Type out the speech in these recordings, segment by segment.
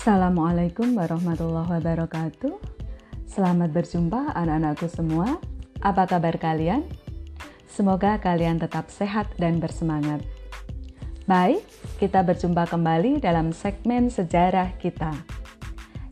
Assalamualaikum warahmatullahi wabarakatuh. Selamat berjumpa anak-anakku semua. Apa kabar kalian? Semoga kalian tetap sehat dan bersemangat. Baik, kita berjumpa kembali dalam segmen sejarah kita.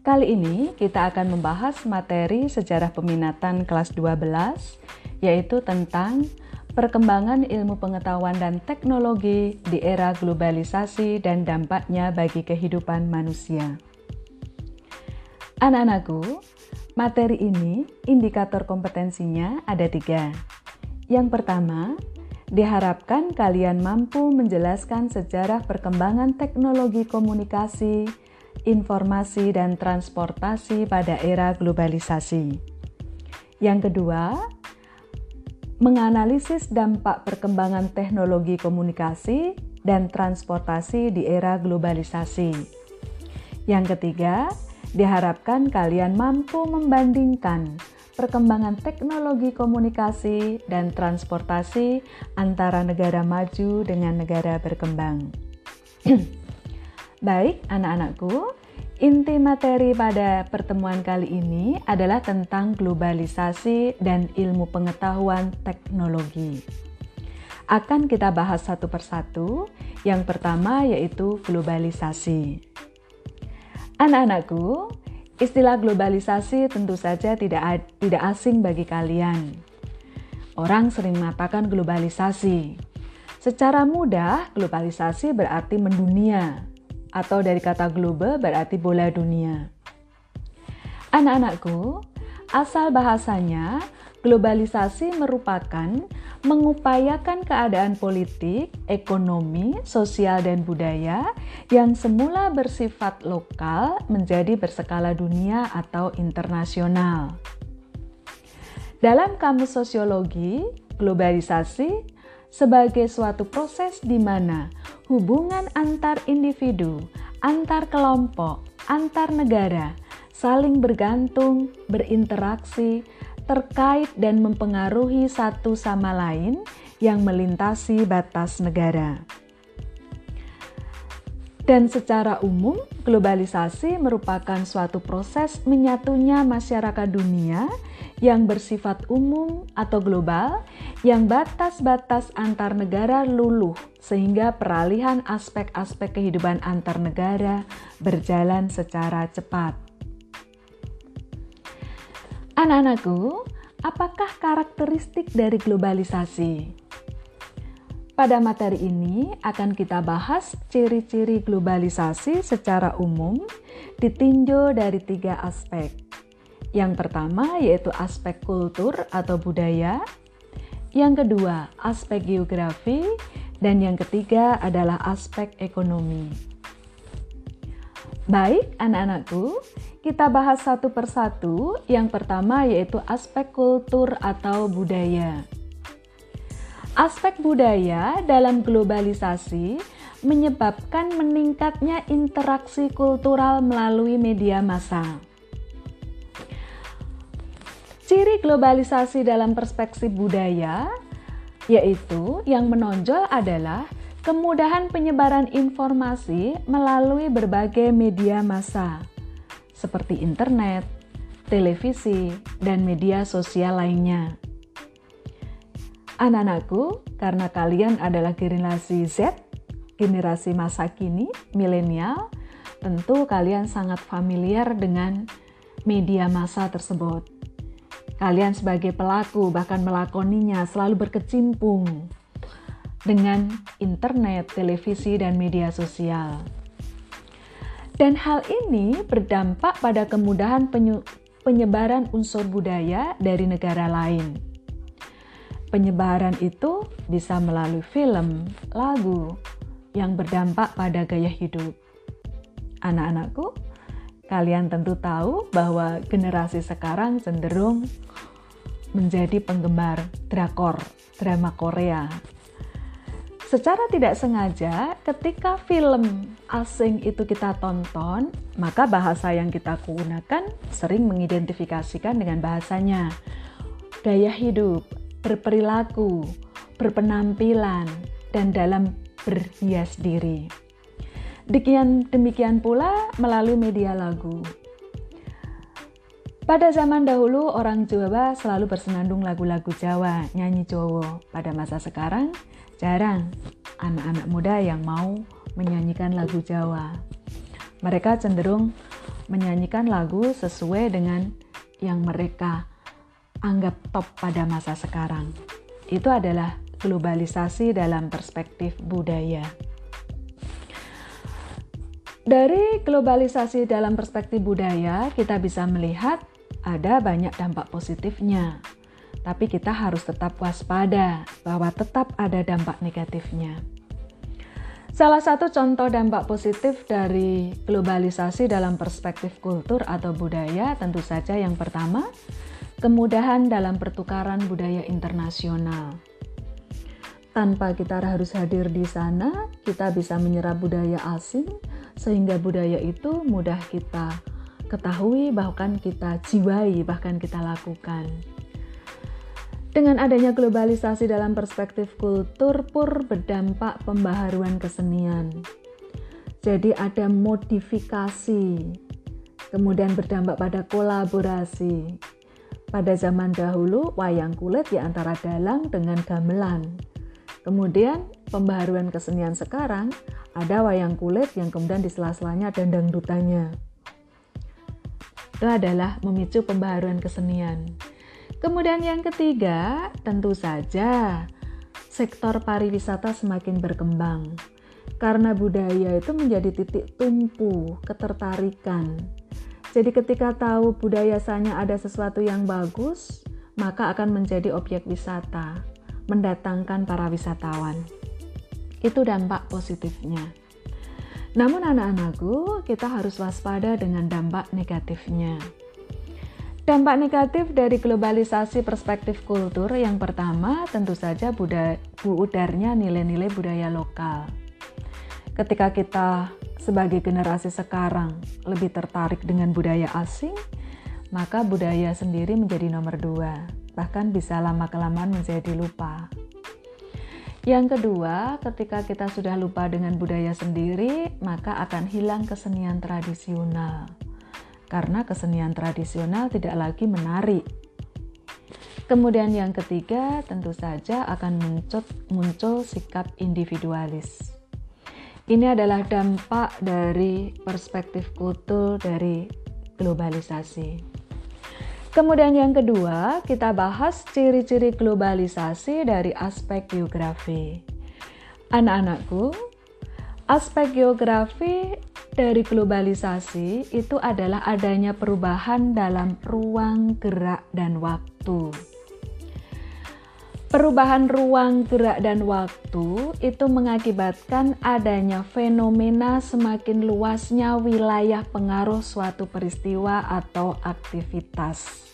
Kali ini kita akan membahas materi sejarah peminatan kelas 12 yaitu tentang perkembangan ilmu pengetahuan dan teknologi di era globalisasi dan dampaknya bagi kehidupan manusia. Anak-anakku, materi ini indikator kompetensinya ada tiga. Yang pertama, diharapkan kalian mampu menjelaskan sejarah perkembangan teknologi komunikasi, informasi, dan transportasi pada era globalisasi. Yang kedua, menganalisis dampak perkembangan teknologi komunikasi dan transportasi di era globalisasi. Yang ketiga, diharapkan kalian mampu membandingkan perkembangan teknologi komunikasi dan transportasi antara negara maju dengan negara berkembang. Baik, anak-anakku, Inti materi pada pertemuan kali ini adalah tentang globalisasi dan ilmu pengetahuan teknologi. Akan kita bahas satu persatu. Yang pertama yaitu globalisasi. Anak-anakku, istilah globalisasi tentu saja tidak tidak asing bagi kalian. Orang sering mengatakan globalisasi. Secara mudah, globalisasi berarti mendunia atau dari kata globe berarti bola dunia. Anak-anakku, asal bahasanya globalisasi merupakan mengupayakan keadaan politik, ekonomi, sosial, dan budaya yang semula bersifat lokal menjadi berskala dunia atau internasional. Dalam kamus sosiologi, globalisasi sebagai suatu proses di mana hubungan antar individu, antar kelompok, antar negara saling bergantung, berinteraksi, terkait dan mempengaruhi satu sama lain yang melintasi batas negara. Dan secara umum, globalisasi merupakan suatu proses menyatunya masyarakat dunia yang bersifat umum atau global, yang batas-batas antar negara luluh, sehingga peralihan aspek-aspek kehidupan antar negara berjalan secara cepat. Anak-anakku, apakah karakteristik dari globalisasi? Pada materi ini akan kita bahas ciri-ciri globalisasi secara umum ditinjau dari tiga aspek, yang pertama yaitu aspek kultur atau budaya, yang kedua aspek geografi, dan yang ketiga adalah aspek ekonomi. Baik, anak-anakku, kita bahas satu persatu. Yang pertama yaitu aspek kultur atau budaya. Aspek budaya dalam globalisasi menyebabkan meningkatnya interaksi kultural melalui media massa. Ciri globalisasi dalam perspektif budaya yaitu yang menonjol adalah kemudahan penyebaran informasi melalui berbagai media massa seperti internet, televisi, dan media sosial lainnya. Anak-anakku, karena kalian adalah generasi Z, generasi masa kini, milenial, tentu kalian sangat familiar dengan media massa tersebut. Kalian sebagai pelaku bahkan melakoninya selalu berkecimpung dengan internet, televisi, dan media sosial. Dan hal ini berdampak pada kemudahan penyebaran unsur budaya dari negara lain. Penyebaran itu bisa melalui film, lagu yang berdampak pada gaya hidup. Anak-anakku, Kalian tentu tahu bahwa generasi sekarang cenderung menjadi penggemar drakor, drama Korea. Secara tidak sengaja, ketika film asing itu kita tonton, maka bahasa yang kita gunakan sering mengidentifikasikan dengan bahasanya. Gaya hidup, berperilaku, berpenampilan, dan dalam berhias diri. Demikian, demikian pula melalui media lagu. Pada zaman dahulu, orang Jawa selalu bersenandung lagu-lagu Jawa, nyanyi Jawa. Pada masa sekarang, jarang anak-anak muda yang mau menyanyikan lagu Jawa. Mereka cenderung menyanyikan lagu sesuai dengan yang mereka anggap top pada masa sekarang. Itu adalah globalisasi dalam perspektif budaya. Dari globalisasi dalam perspektif budaya, kita bisa melihat ada banyak dampak positifnya, tapi kita harus tetap waspada bahwa tetap ada dampak negatifnya. Salah satu contoh dampak positif dari globalisasi dalam perspektif kultur atau budaya tentu saja yang pertama, kemudahan dalam pertukaran budaya internasional. Tanpa kita harus hadir di sana, kita bisa menyerap budaya asing sehingga budaya itu mudah kita ketahui, bahkan kita jiwai, bahkan kita lakukan. Dengan adanya globalisasi dalam perspektif kultur, pur berdampak pembaharuan kesenian. Jadi ada modifikasi, kemudian berdampak pada kolaborasi. Pada zaman dahulu, wayang kulit di antara dalang dengan gamelan. Kemudian pembaharuan kesenian sekarang, ada wayang kulit yang kemudian di sela-selanya ada dangdutannya itu adalah memicu pembaharuan kesenian. Kemudian yang ketiga, tentu saja sektor pariwisata semakin berkembang. Karena budaya itu menjadi titik tumpu ketertarikan. Jadi ketika tahu budaya sana ada sesuatu yang bagus, maka akan menjadi objek wisata, mendatangkan para wisatawan. Itu dampak positifnya. Namun anak-anakku, kita harus waspada dengan dampak negatifnya. Dampak negatif dari globalisasi perspektif kultur yang pertama tentu saja udarnya nilai-nilai budaya lokal. Ketika kita sebagai generasi sekarang lebih tertarik dengan budaya asing, maka budaya sendiri menjadi nomor dua, bahkan bisa lama-kelamaan menjadi lupa. Yang kedua, ketika kita sudah lupa dengan budaya sendiri, maka akan hilang kesenian tradisional. Karena kesenian tradisional tidak lagi menarik. Kemudian yang ketiga, tentu saja akan muncul, muncul sikap individualis. Ini adalah dampak dari perspektif kultur dari globalisasi. Kemudian yang kedua, kita bahas ciri-ciri globalisasi dari aspek geografi. Anak-anakku, aspek geografi dari globalisasi itu adalah adanya perubahan dalam ruang gerak dan waktu. Perubahan ruang gerak dan waktu itu mengakibatkan adanya fenomena semakin luasnya wilayah pengaruh suatu peristiwa atau aktivitas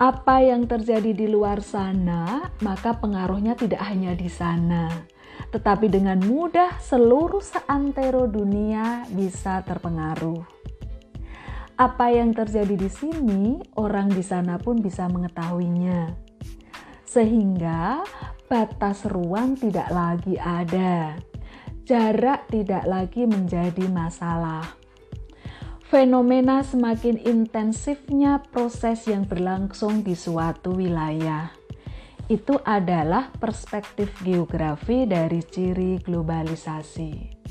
apa yang terjadi di luar sana, maka pengaruhnya tidak hanya di sana, tetapi dengan mudah seluruh seantero dunia bisa terpengaruh. Apa yang terjadi di sini, orang di sana pun bisa mengetahuinya, sehingga batas ruang tidak lagi ada, jarak tidak lagi menjadi masalah fenomena semakin intensifnya proses yang berlangsung di suatu wilayah. Itu adalah perspektif geografi dari ciri globalisasi.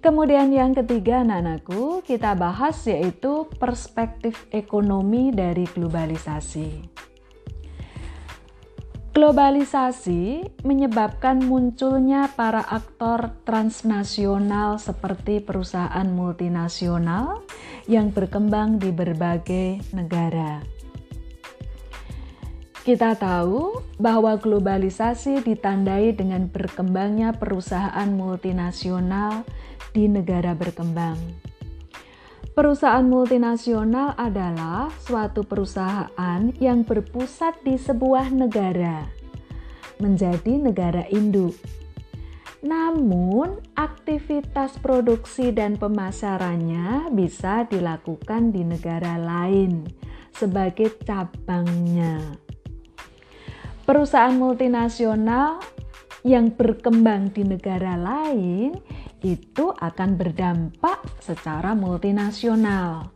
Kemudian yang ketiga anak-anakku kita bahas yaitu perspektif ekonomi dari globalisasi. Globalisasi menyebabkan munculnya para aktor transnasional seperti perusahaan multinasional yang berkembang di berbagai negara. Kita tahu bahwa globalisasi ditandai dengan berkembangnya perusahaan multinasional di negara berkembang. Perusahaan multinasional adalah suatu perusahaan yang berpusat di sebuah negara, menjadi negara induk. Namun, aktivitas produksi dan pemasarannya bisa dilakukan di negara lain sebagai cabangnya. Perusahaan multinasional yang berkembang di negara lain itu akan berdampak secara multinasional.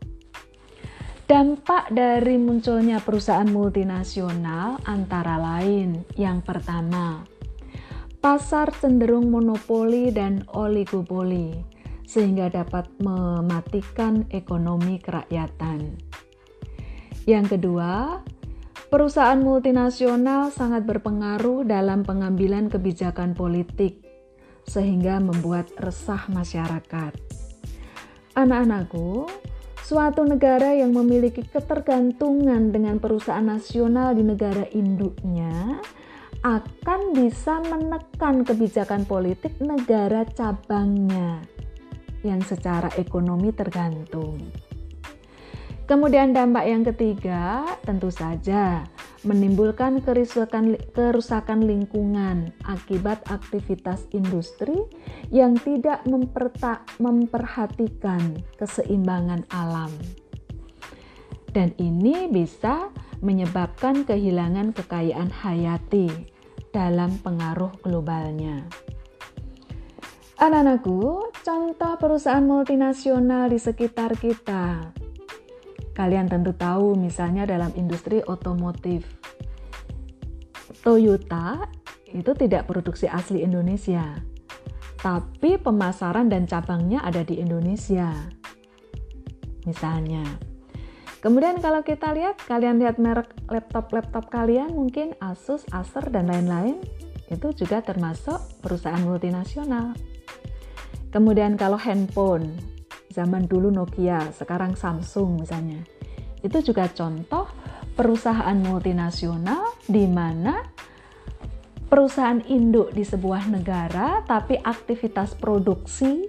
Dampak dari munculnya perusahaan multinasional antara lain yang pertama, pasar cenderung monopoli dan oligopoli sehingga dapat mematikan ekonomi kerakyatan. Yang kedua, perusahaan multinasional sangat berpengaruh dalam pengambilan kebijakan politik sehingga membuat resah masyarakat. Anak-anakku, Suatu negara yang memiliki ketergantungan dengan perusahaan nasional di negara induknya akan bisa menekan kebijakan politik negara cabangnya yang secara ekonomi tergantung. Kemudian dampak yang ketiga tentu saja menimbulkan kerusakan, kerusakan lingkungan akibat aktivitas industri yang tidak memperta, memperhatikan keseimbangan alam. Dan ini bisa menyebabkan kehilangan kekayaan hayati dalam pengaruh globalnya. Anak-anakku, contoh perusahaan multinasional di sekitar kita Kalian tentu tahu misalnya dalam industri otomotif. Toyota itu tidak produksi asli Indonesia, tapi pemasaran dan cabangnya ada di Indonesia. Misalnya. Kemudian kalau kita lihat, kalian lihat merek laptop-laptop kalian mungkin Asus, Acer dan lain-lain, itu juga termasuk perusahaan multinasional. Kemudian kalau handphone, zaman dulu Nokia, sekarang Samsung misalnya. Itu juga contoh perusahaan multinasional di mana perusahaan induk di sebuah negara tapi aktivitas produksi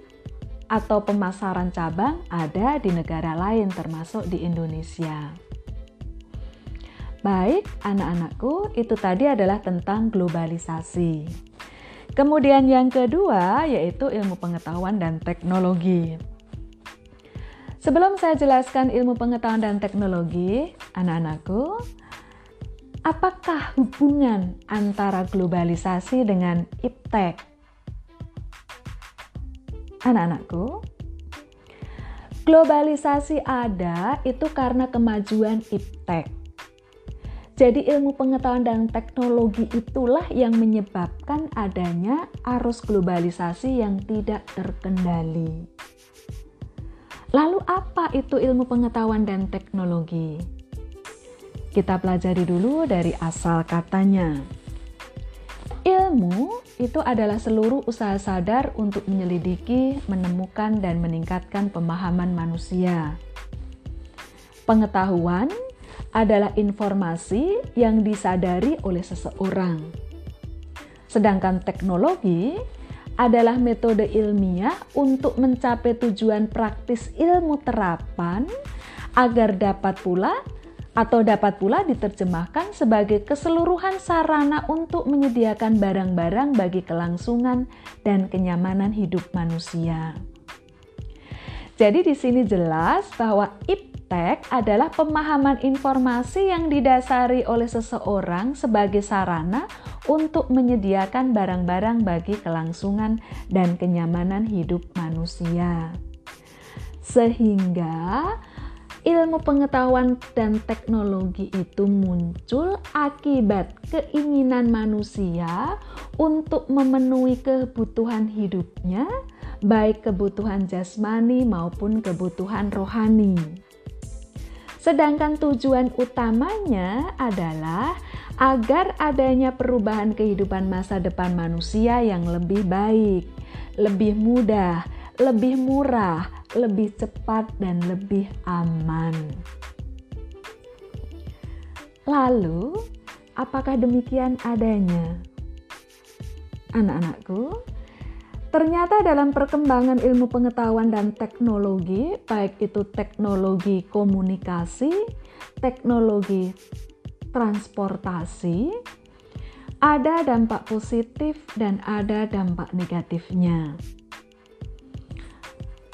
atau pemasaran cabang ada di negara lain termasuk di Indonesia. Baik, anak-anakku, itu tadi adalah tentang globalisasi. Kemudian yang kedua yaitu ilmu pengetahuan dan teknologi. Sebelum saya jelaskan ilmu pengetahuan dan teknologi, anak-anakku, apakah hubungan antara globalisasi dengan iptek? Anak-anakku, globalisasi ada itu karena kemajuan iptek. Jadi ilmu pengetahuan dan teknologi itulah yang menyebabkan adanya arus globalisasi yang tidak terkendali. Lalu apa itu ilmu pengetahuan dan teknologi? Kita pelajari dulu dari asal katanya. Ilmu itu adalah seluruh usaha sadar untuk menyelidiki, menemukan, dan meningkatkan pemahaman manusia. Pengetahuan adalah informasi yang disadari oleh seseorang, sedangkan teknologi adalah metode ilmiah untuk mencapai tujuan praktis ilmu terapan agar dapat pula atau dapat pula diterjemahkan sebagai keseluruhan sarana untuk menyediakan barang-barang bagi kelangsungan dan kenyamanan hidup manusia. Jadi di sini jelas bahwa iptek adalah pemahaman informasi yang didasari oleh seseorang sebagai sarana untuk menyediakan barang-barang bagi kelangsungan dan kenyamanan hidup manusia. Sehingga ilmu pengetahuan dan teknologi itu muncul akibat keinginan manusia untuk memenuhi kebutuhan hidupnya, baik kebutuhan jasmani maupun kebutuhan rohani. Sedangkan tujuan utamanya adalah agar adanya perubahan kehidupan masa depan manusia yang lebih baik, lebih mudah, lebih murah, lebih cepat, dan lebih aman. Lalu, apakah demikian adanya? Anak-anakku, ternyata dalam perkembangan ilmu pengetahuan dan teknologi, baik itu teknologi komunikasi, teknologi transportasi, ada dampak positif dan ada dampak negatifnya.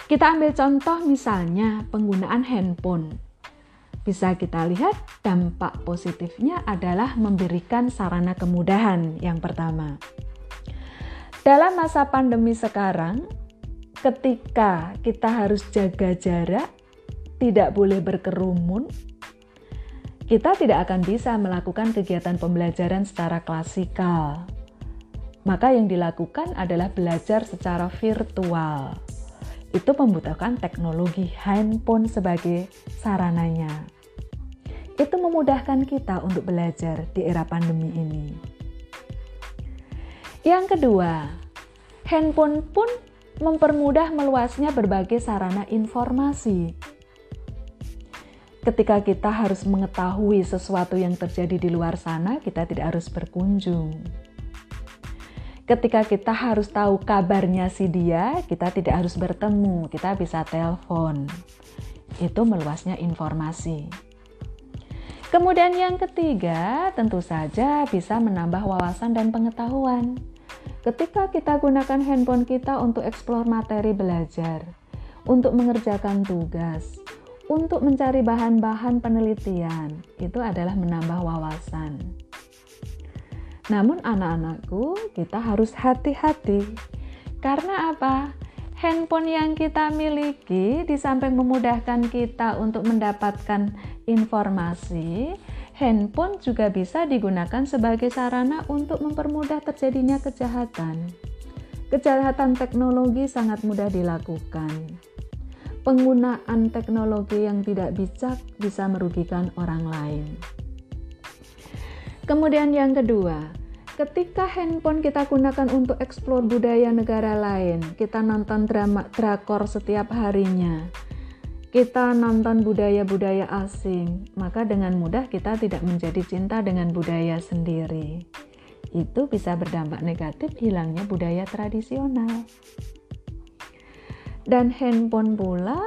Kita ambil contoh misalnya penggunaan handphone. Bisa kita lihat dampak positifnya adalah memberikan sarana kemudahan yang pertama. Dalam masa pandemi sekarang, ketika kita harus jaga jarak, tidak boleh berkerumun, kita tidak akan bisa melakukan kegiatan pembelajaran secara klasikal. Maka yang dilakukan adalah belajar secara virtual. Itu membutuhkan teknologi handphone sebagai sarananya. Itu memudahkan kita untuk belajar di era pandemi ini. Yang kedua, handphone pun mempermudah meluasnya berbagai sarana informasi ketika kita harus mengetahui sesuatu yang terjadi di luar sana, kita tidak harus berkunjung. Ketika kita harus tahu kabarnya si dia, kita tidak harus bertemu, kita bisa telepon. Itu meluasnya informasi. Kemudian yang ketiga, tentu saja bisa menambah wawasan dan pengetahuan. Ketika kita gunakan handphone kita untuk eksplor materi belajar, untuk mengerjakan tugas, untuk mencari bahan-bahan penelitian itu adalah menambah wawasan. Namun anak-anakku, kita harus hati-hati. Karena apa? Handphone yang kita miliki di samping memudahkan kita untuk mendapatkan informasi, handphone juga bisa digunakan sebagai sarana untuk mempermudah terjadinya kejahatan. Kejahatan teknologi sangat mudah dilakukan penggunaan teknologi yang tidak bijak bisa merugikan orang lain. Kemudian yang kedua, ketika handphone kita gunakan untuk eksplor budaya negara lain, kita nonton drama drakor setiap harinya, kita nonton budaya-budaya asing, maka dengan mudah kita tidak menjadi cinta dengan budaya sendiri. Itu bisa berdampak negatif hilangnya budaya tradisional. Dan handphone pula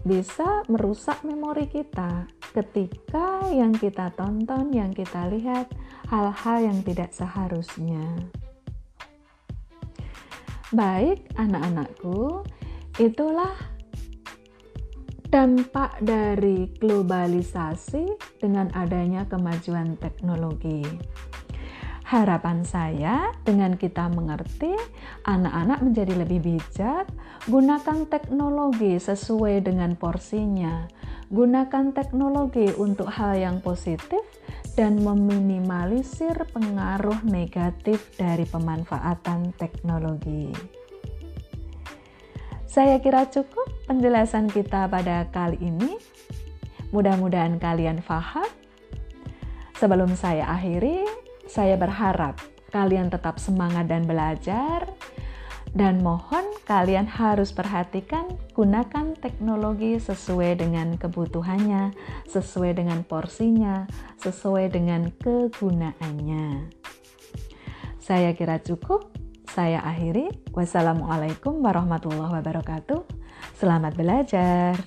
bisa merusak memori kita ketika yang kita tonton, yang kita lihat hal-hal yang tidak seharusnya. Baik, anak-anakku, itulah dampak dari globalisasi dengan adanya kemajuan teknologi. Harapan saya dengan kita mengerti, anak-anak menjadi lebih bijak, gunakan teknologi sesuai dengan porsinya, gunakan teknologi untuk hal yang positif, dan meminimalisir pengaruh negatif dari pemanfaatan teknologi. Saya kira cukup penjelasan kita pada kali ini. Mudah-mudahan kalian paham. Sebelum saya akhiri, saya berharap kalian tetap semangat dan belajar, dan mohon kalian harus perhatikan gunakan teknologi sesuai dengan kebutuhannya, sesuai dengan porsinya, sesuai dengan kegunaannya. Saya kira cukup. Saya akhiri. Wassalamualaikum warahmatullahi wabarakatuh. Selamat belajar.